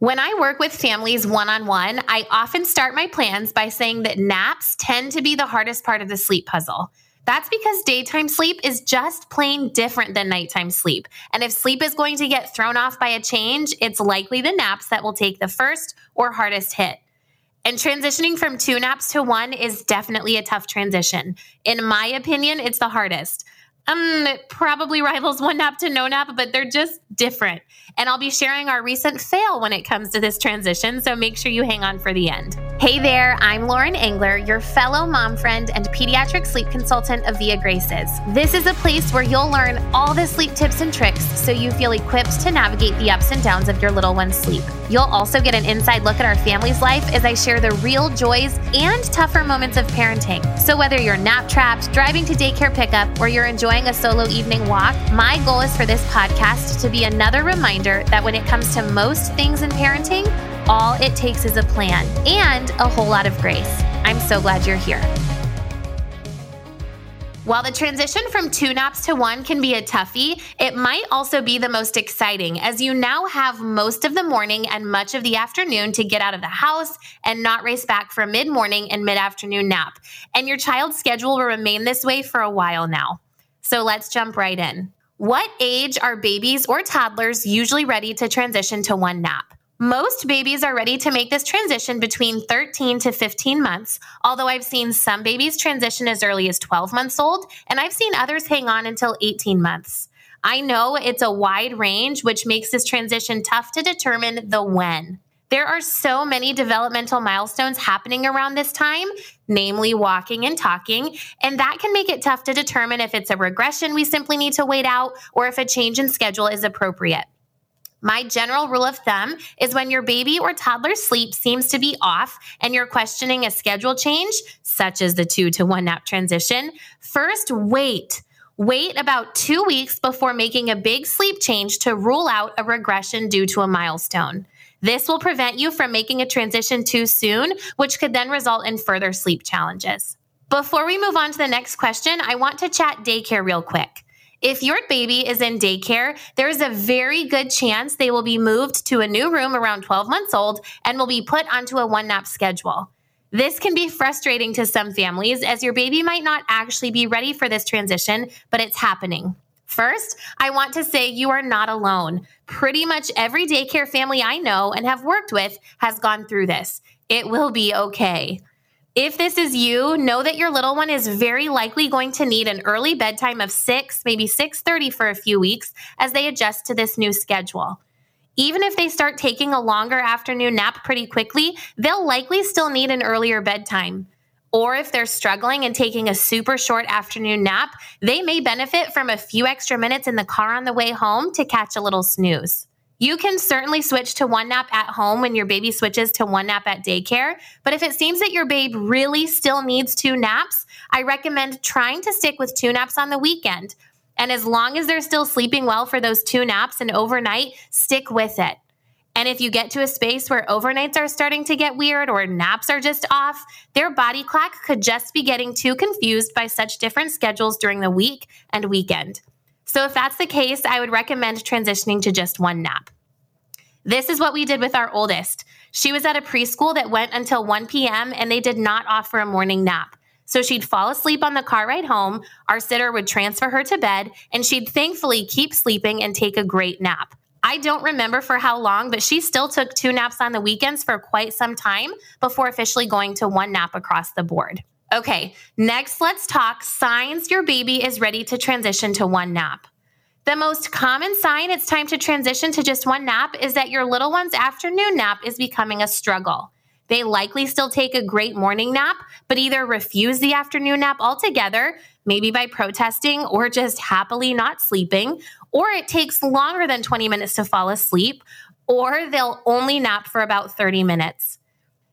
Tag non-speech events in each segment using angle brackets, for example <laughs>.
When I work with families one on one, I often start my plans by saying that naps tend to be the hardest part of the sleep puzzle. That's because daytime sleep is just plain different than nighttime sleep. And if sleep is going to get thrown off by a change, it's likely the naps that will take the first or hardest hit. And transitioning from two naps to one is definitely a tough transition. In my opinion, it's the hardest. Um, it probably rivals one nap to no nap, but they're just different. And I'll be sharing our recent fail when it comes to this transition, so make sure you hang on for the end. Hey there, I'm Lauren Engler, your fellow mom friend and pediatric sleep consultant of Via Graces. This is a place where you'll learn all the sleep tips and tricks so you feel equipped to navigate the ups and downs of your little one's sleep. You'll also get an inside look at our family's life as I share the real joys and tougher moments of parenting. So whether you're nap trapped, driving to daycare pickup, or you're enjoying a solo evening walk, my goal is for this podcast to be another reminder that when it comes to most things in parenting, all it takes is a plan and a whole lot of grace. I'm so glad you're here. While the transition from two naps to one can be a toughie, it might also be the most exciting as you now have most of the morning and much of the afternoon to get out of the house and not race back for a mid morning and mid afternoon nap. And your child's schedule will remain this way for a while now. So let's jump right in. What age are babies or toddlers usually ready to transition to one nap? Most babies are ready to make this transition between 13 to 15 months, although I've seen some babies transition as early as 12 months old, and I've seen others hang on until 18 months. I know it's a wide range, which makes this transition tough to determine the when. There are so many developmental milestones happening around this time, namely walking and talking, and that can make it tough to determine if it's a regression we simply need to wait out or if a change in schedule is appropriate. My general rule of thumb is when your baby or toddler's sleep seems to be off and you're questioning a schedule change, such as the two to one nap transition, first wait. Wait about two weeks before making a big sleep change to rule out a regression due to a milestone. This will prevent you from making a transition too soon, which could then result in further sleep challenges. Before we move on to the next question, I want to chat daycare real quick. If your baby is in daycare, there is a very good chance they will be moved to a new room around 12 months old and will be put onto a one nap schedule. This can be frustrating to some families as your baby might not actually be ready for this transition, but it's happening. First, I want to say you are not alone. Pretty much every daycare family I know and have worked with has gone through this. It will be okay. If this is you, know that your little one is very likely going to need an early bedtime of 6, maybe 6:30 for a few weeks as they adjust to this new schedule. Even if they start taking a longer afternoon nap pretty quickly, they'll likely still need an earlier bedtime. Or if they're struggling and taking a super short afternoon nap, they may benefit from a few extra minutes in the car on the way home to catch a little snooze. You can certainly switch to one nap at home when your baby switches to one nap at daycare. But if it seems that your babe really still needs two naps, I recommend trying to stick with two naps on the weekend. And as long as they're still sleeping well for those two naps and overnight, stick with it. And if you get to a space where overnights are starting to get weird or naps are just off, their body clock could just be getting too confused by such different schedules during the week and weekend. So, if that's the case, I would recommend transitioning to just one nap. This is what we did with our oldest. She was at a preschool that went until 1 p.m., and they did not offer a morning nap. So she'd fall asleep on the car ride home. Our sitter would transfer her to bed, and she'd thankfully keep sleeping and take a great nap. I don't remember for how long, but she still took two naps on the weekends for quite some time before officially going to one nap across the board. Okay, next let's talk signs your baby is ready to transition to one nap. The most common sign it's time to transition to just one nap is that your little one's afternoon nap is becoming a struggle. They likely still take a great morning nap, but either refuse the afternoon nap altogether, maybe by protesting or just happily not sleeping, or it takes longer than 20 minutes to fall asleep, or they'll only nap for about 30 minutes.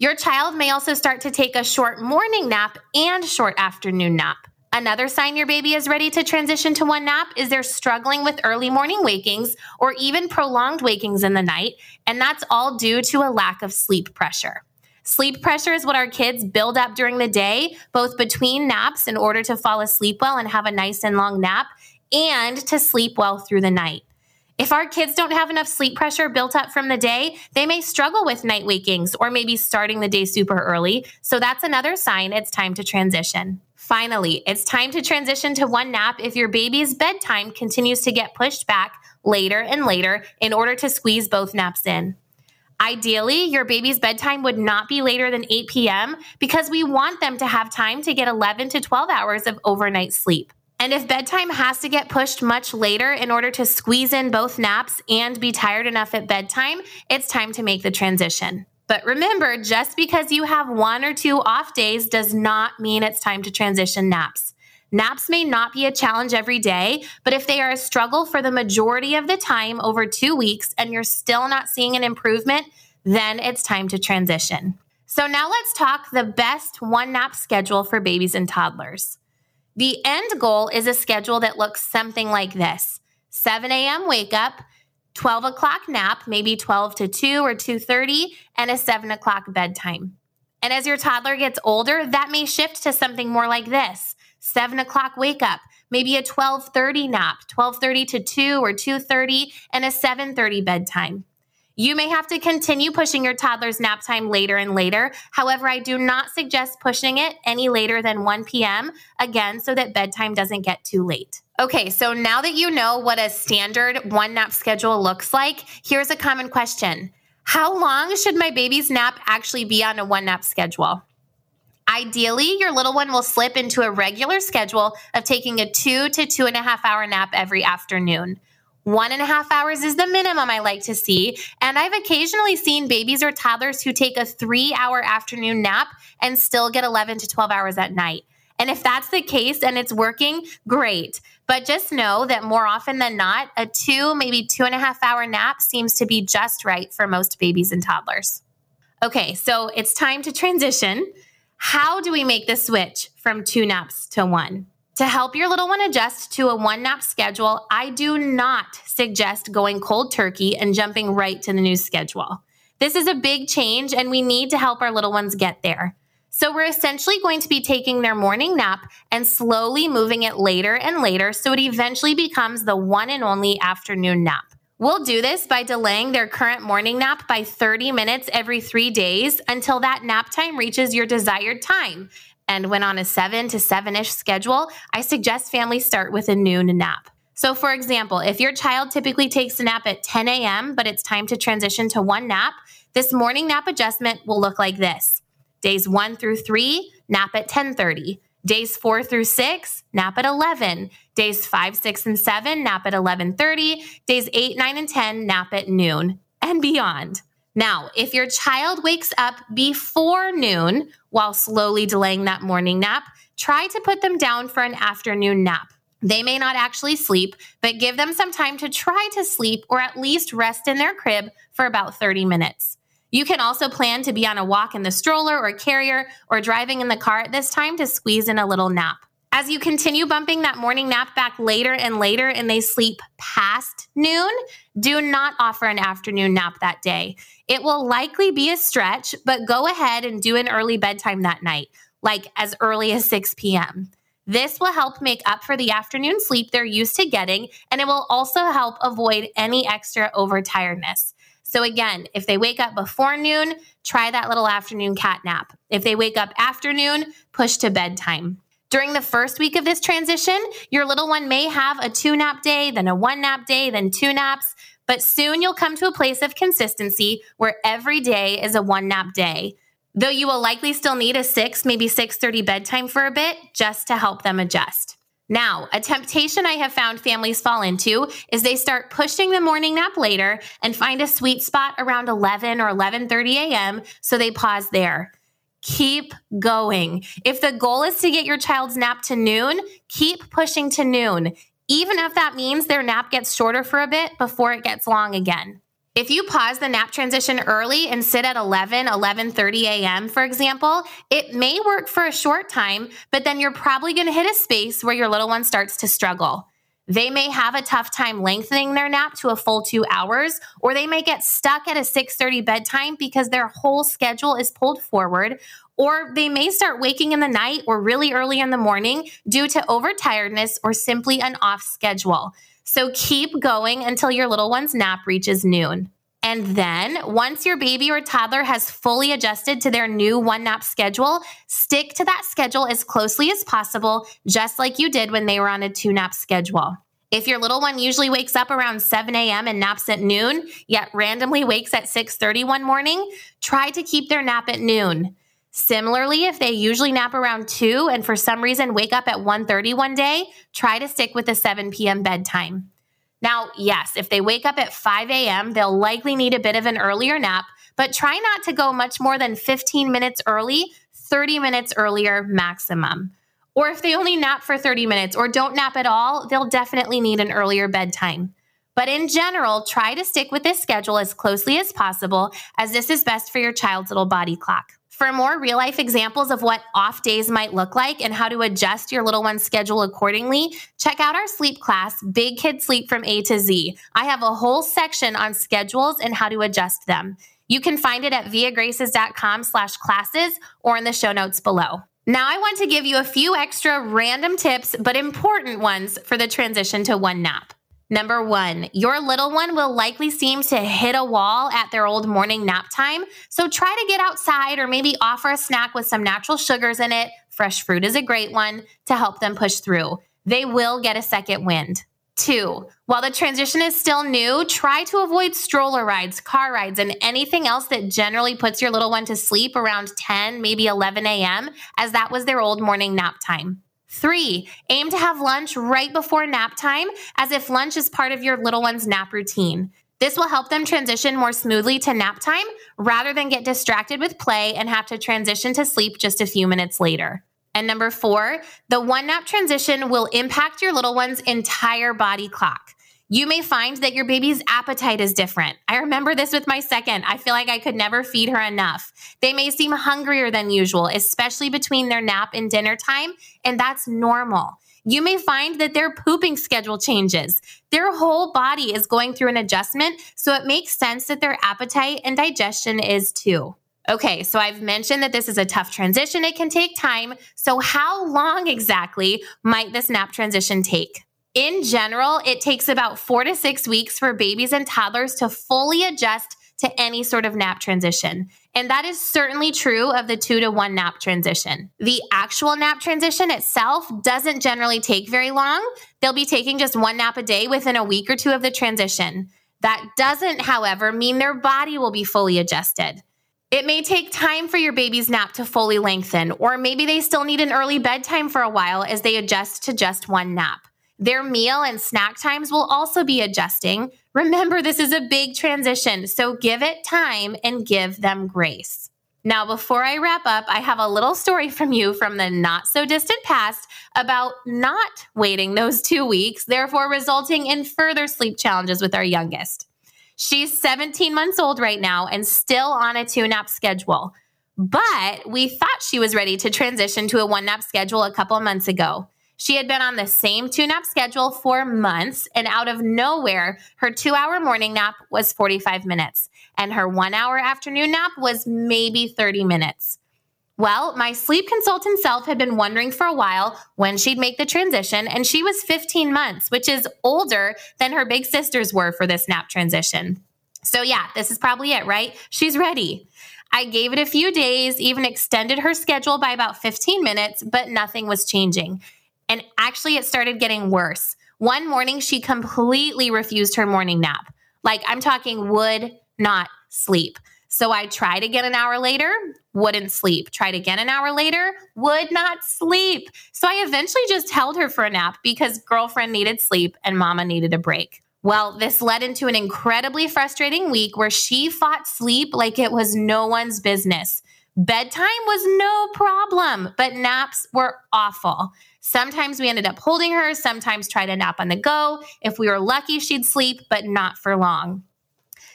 Your child may also start to take a short morning nap and short afternoon nap. Another sign your baby is ready to transition to one nap is they're struggling with early morning wakings or even prolonged wakings in the night, and that's all due to a lack of sleep pressure. Sleep pressure is what our kids build up during the day, both between naps in order to fall asleep well and have a nice and long nap, and to sleep well through the night. If our kids don't have enough sleep pressure built up from the day, they may struggle with night wakings or maybe starting the day super early. So that's another sign it's time to transition. Finally, it's time to transition to one nap if your baby's bedtime continues to get pushed back later and later in order to squeeze both naps in. Ideally, your baby's bedtime would not be later than 8 p.m. because we want them to have time to get 11 to 12 hours of overnight sleep. And if bedtime has to get pushed much later in order to squeeze in both naps and be tired enough at bedtime, it's time to make the transition. But remember, just because you have one or two off days does not mean it's time to transition naps. Naps may not be a challenge every day, but if they are a struggle for the majority of the time over two weeks and you're still not seeing an improvement, then it's time to transition. So now let's talk the best one nap schedule for babies and toddlers. The end goal is a schedule that looks something like this 7 a.m. wake up, 12 o'clock nap, maybe 12 to 2 or 2:30, and a 7 o'clock bedtime. And as your toddler gets older, that may shift to something more like this seven o'clock wake up, maybe a 1230 nap, 1230 to 2 or 230, and a 730 bedtime. You may have to continue pushing your toddler's nap time later and later. However, I do not suggest pushing it any later than 1 p.m., again, so that bedtime doesn't get too late. Okay, so now that you know what a standard one nap schedule looks like, here's a common question How long should my baby's nap actually be on a one nap schedule? Ideally, your little one will slip into a regular schedule of taking a two to two and a half hour nap every afternoon. One and a half hours is the minimum I like to see. And I've occasionally seen babies or toddlers who take a three hour afternoon nap and still get 11 to 12 hours at night. And if that's the case and it's working, great. But just know that more often than not, a two, maybe two and a half hour nap seems to be just right for most babies and toddlers. Okay, so it's time to transition. How do we make the switch from two naps to one? To help your little one adjust to a one nap schedule, I do not suggest going cold turkey and jumping right to the new schedule. This is a big change, and we need to help our little ones get there. So, we're essentially going to be taking their morning nap and slowly moving it later and later so it eventually becomes the one and only afternoon nap. We'll do this by delaying their current morning nap by 30 minutes every three days until that nap time reaches your desired time. And when on a 7 to 7 ish schedule, I suggest families start with a noon nap. So, for example, if your child typically takes a nap at 10 a.m., but it's time to transition to one nap, this morning nap adjustment will look like this. Days 1 through 3, nap at 10:30. Days 4 through 6, nap at 11. Days 5, 6 and 7, nap at 11:30. Days 8, 9 and 10, nap at noon and beyond. Now, if your child wakes up before noon while slowly delaying that morning nap, try to put them down for an afternoon nap. They may not actually sleep, but give them some time to try to sleep or at least rest in their crib for about 30 minutes. You can also plan to be on a walk in the stroller or carrier or driving in the car at this time to squeeze in a little nap. As you continue bumping that morning nap back later and later and they sleep past noon, do not offer an afternoon nap that day. It will likely be a stretch, but go ahead and do an early bedtime that night, like as early as 6 p.m. This will help make up for the afternoon sleep they're used to getting, and it will also help avoid any extra overtiredness. So, again, if they wake up before noon, try that little afternoon cat nap. If they wake up afternoon, push to bedtime. During the first week of this transition, your little one may have a two nap day, then a one nap day, then two naps, but soon you'll come to a place of consistency where every day is a one nap day. Though you will likely still need a 6, maybe 6:30 bedtime for a bit just to help them adjust. Now, a temptation I have found families fall into is they start pushing the morning nap later and find a sweet spot around 11 or 11:30 a.m., so they pause there. Keep going. If the goal is to get your child's nap to noon, keep pushing to noon, even if that means their nap gets shorter for a bit before it gets long again. If you pause the nap transition early and sit at 11, 11:30 a.m., for example, it may work for a short time, but then you're probably going to hit a space where your little one starts to struggle. They may have a tough time lengthening their nap to a full 2 hours, or they may get stuck at a 6:30 bedtime because their whole schedule is pulled forward, or they may start waking in the night or really early in the morning due to overtiredness or simply an off schedule. So keep going until your little one's nap reaches noon. And then, once your baby or toddler has fully adjusted to their new one nap schedule, stick to that schedule as closely as possible, just like you did when they were on a two nap schedule. If your little one usually wakes up around 7 a.m. and naps at noon, yet randomly wakes at 6:30 one morning, try to keep their nap at noon. Similarly, if they usually nap around 2 and for some reason wake up at 1:30 one day, try to stick with the 7 p.m. bedtime. Now, yes, if they wake up at 5 a.m., they'll likely need a bit of an earlier nap, but try not to go much more than 15 minutes early, 30 minutes earlier maximum. Or if they only nap for 30 minutes or don't nap at all, they'll definitely need an earlier bedtime. But in general, try to stick with this schedule as closely as possible, as this is best for your child's little body clock. For more real life examples of what off days might look like and how to adjust your little one's schedule accordingly, check out our sleep class, Big Kid Sleep from A to Z. I have a whole section on schedules and how to adjust them. You can find it at viagraces.com slash classes or in the show notes below. Now, I want to give you a few extra random tips, but important ones for the transition to one nap. Number one, your little one will likely seem to hit a wall at their old morning nap time. So try to get outside or maybe offer a snack with some natural sugars in it. Fresh fruit is a great one to help them push through. They will get a second wind. Two, while the transition is still new, try to avoid stroller rides, car rides, and anything else that generally puts your little one to sleep around 10, maybe 11 a.m., as that was their old morning nap time. Three, aim to have lunch right before nap time as if lunch is part of your little one's nap routine. This will help them transition more smoothly to nap time rather than get distracted with play and have to transition to sleep just a few minutes later. And number four, the one nap transition will impact your little one's entire body clock. You may find that your baby's appetite is different. I remember this with my second. I feel like I could never feed her enough. They may seem hungrier than usual, especially between their nap and dinner time, and that's normal. You may find that their pooping schedule changes. Their whole body is going through an adjustment, so it makes sense that their appetite and digestion is too. Okay, so I've mentioned that this is a tough transition. It can take time. So, how long exactly might this nap transition take? In general, it takes about four to six weeks for babies and toddlers to fully adjust to any sort of nap transition. And that is certainly true of the two to one nap transition. The actual nap transition itself doesn't generally take very long. They'll be taking just one nap a day within a week or two of the transition. That doesn't, however, mean their body will be fully adjusted. It may take time for your baby's nap to fully lengthen, or maybe they still need an early bedtime for a while as they adjust to just one nap. Their meal and snack times will also be adjusting. Remember, this is a big transition, so give it time and give them grace. Now, before I wrap up, I have a little story from you from the not so distant past about not waiting those two weeks, therefore resulting in further sleep challenges with our youngest. She's 17 months old right now and still on a two nap schedule. But we thought she was ready to transition to a one nap schedule a couple months ago. She had been on the same two nap schedule for months, and out of nowhere, her two hour morning nap was 45 minutes, and her one hour afternoon nap was maybe 30 minutes. Well, my sleep consultant self had been wondering for a while when she'd make the transition, and she was 15 months, which is older than her big sisters were for this nap transition. So, yeah, this is probably it, right? She's ready. I gave it a few days, even extended her schedule by about 15 minutes, but nothing was changing. And actually, it started getting worse. One morning, she completely refused her morning nap. Like, I'm talking would not sleep. So I tried again an hour later, wouldn't sleep. Tried again an hour later, would not sleep. So I eventually just held her for a nap because girlfriend needed sleep and mama needed a break. Well, this led into an incredibly frustrating week where she fought sleep like it was no one's business. Bedtime was no problem, but naps were awful. Sometimes we ended up holding her, sometimes tried to nap on the go. If we were lucky, she'd sleep, but not for long.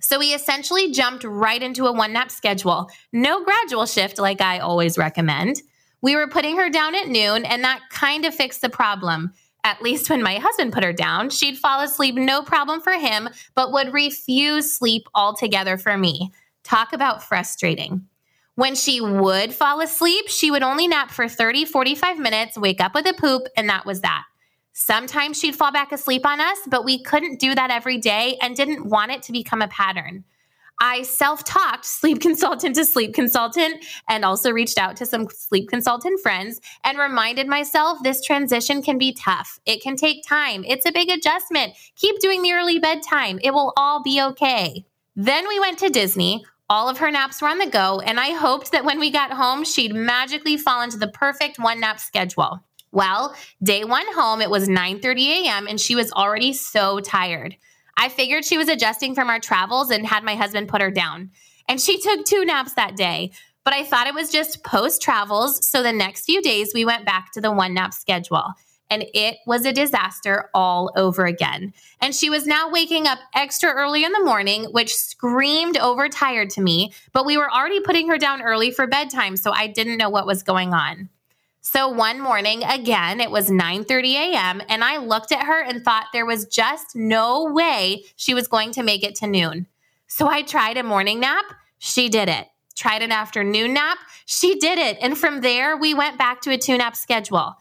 So we essentially jumped right into a one nap schedule. No gradual shift like I always recommend. We were putting her down at noon, and that kind of fixed the problem. At least when my husband put her down, she'd fall asleep no problem for him, but would refuse sleep altogether for me. Talk about frustrating. When she would fall asleep, she would only nap for 30, 45 minutes, wake up with a poop, and that was that. Sometimes she'd fall back asleep on us, but we couldn't do that every day and didn't want it to become a pattern. I self talked sleep <laughs> consultant to sleep consultant and also reached out to some sleep consultant friends and reminded myself this transition can be tough. It can take time. It's a big adjustment. Keep doing the early bedtime. It will all be okay. Then we went to Disney. All of her naps were on the go, and I hoped that when we got home, she'd magically fall into the perfect one nap schedule. Well, day one home, it was 9:30 a.m. and she was already so tired. I figured she was adjusting from our travels and had my husband put her down. And she took two naps that day. But I thought it was just post travels. So the next few days, we went back to the one nap schedule. And it was a disaster all over again. And she was now waking up extra early in the morning, which screamed overtired to me. But we were already putting her down early for bedtime. So I didn't know what was going on. So one morning, again, it was 9:30 a.m. and I looked at her and thought there was just no way she was going to make it to noon. So I tried a morning nap, she did it. Tried an afternoon nap, she did it. And from there, we went back to a nap schedule.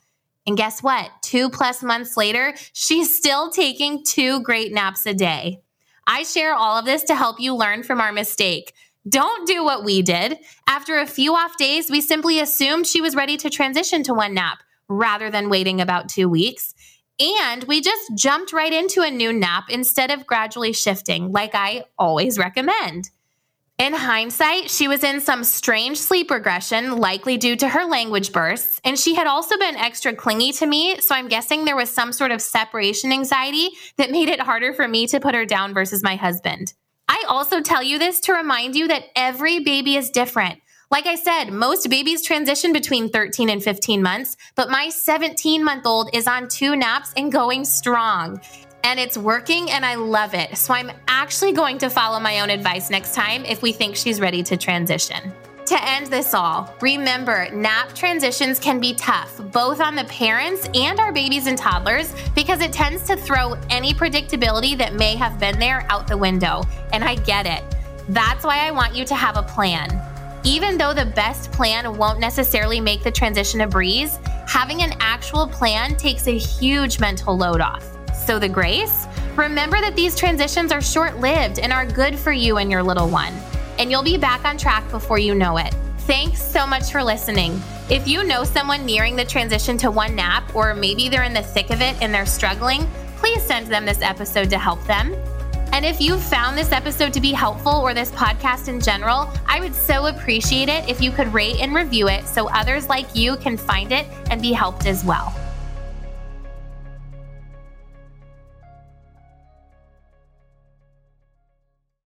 And guess what? 2 plus months later, she's still taking two great naps a day. I share all of this to help you learn from our mistake. Don't do what we did. After a few off days, we simply assumed she was ready to transition to one nap rather than waiting about two weeks. And we just jumped right into a new nap instead of gradually shifting, like I always recommend. In hindsight, she was in some strange sleep regression, likely due to her language bursts, and she had also been extra clingy to me, so I'm guessing there was some sort of separation anxiety that made it harder for me to put her down versus my husband. I also tell you this to remind you that every baby is different. Like I said, most babies transition between 13 and 15 months, but my 17 month old is on two naps and going strong. And it's working and I love it. So I'm actually going to follow my own advice next time if we think she's ready to transition. To end this all, remember nap transitions can be tough, both on the parents and our babies and toddlers, because it tends to throw any predictability that may have been there out the window. And I get it. That's why I want you to have a plan. Even though the best plan won't necessarily make the transition a breeze, having an actual plan takes a huge mental load off. So, the grace? Remember that these transitions are short lived and are good for you and your little one and you'll be back on track before you know it. Thanks so much for listening. If you know someone nearing the transition to one nap, or maybe they're in the thick of it and they're struggling, please send them this episode to help them. And if you've found this episode to be helpful or this podcast in general, I would so appreciate it if you could rate and review it so others like you can find it and be helped as well.